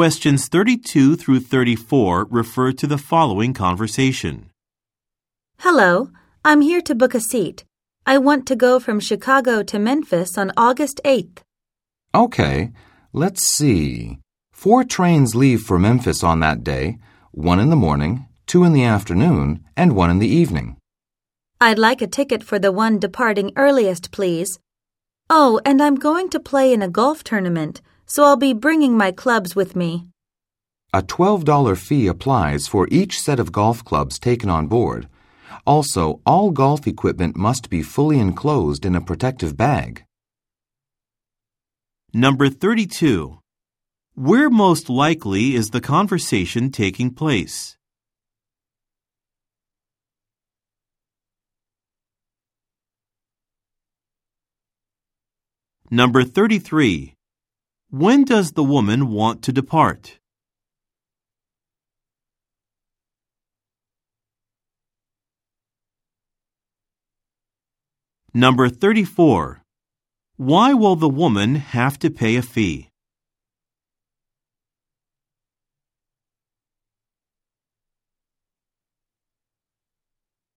Questions 32 through 34 refer to the following conversation. Hello, I'm here to book a seat. I want to go from Chicago to Memphis on August 8th. Okay, let's see. Four trains leave for Memphis on that day one in the morning, two in the afternoon, and one in the evening. I'd like a ticket for the one departing earliest, please. Oh, and I'm going to play in a golf tournament, so I'll be bringing my clubs with me. A $12 fee applies for each set of golf clubs taken on board. Also, all golf equipment must be fully enclosed in a protective bag. Number 32. Where most likely is the conversation taking place? Number 33. When does the woman want to depart? Number 34. Why will the woman have to pay a fee?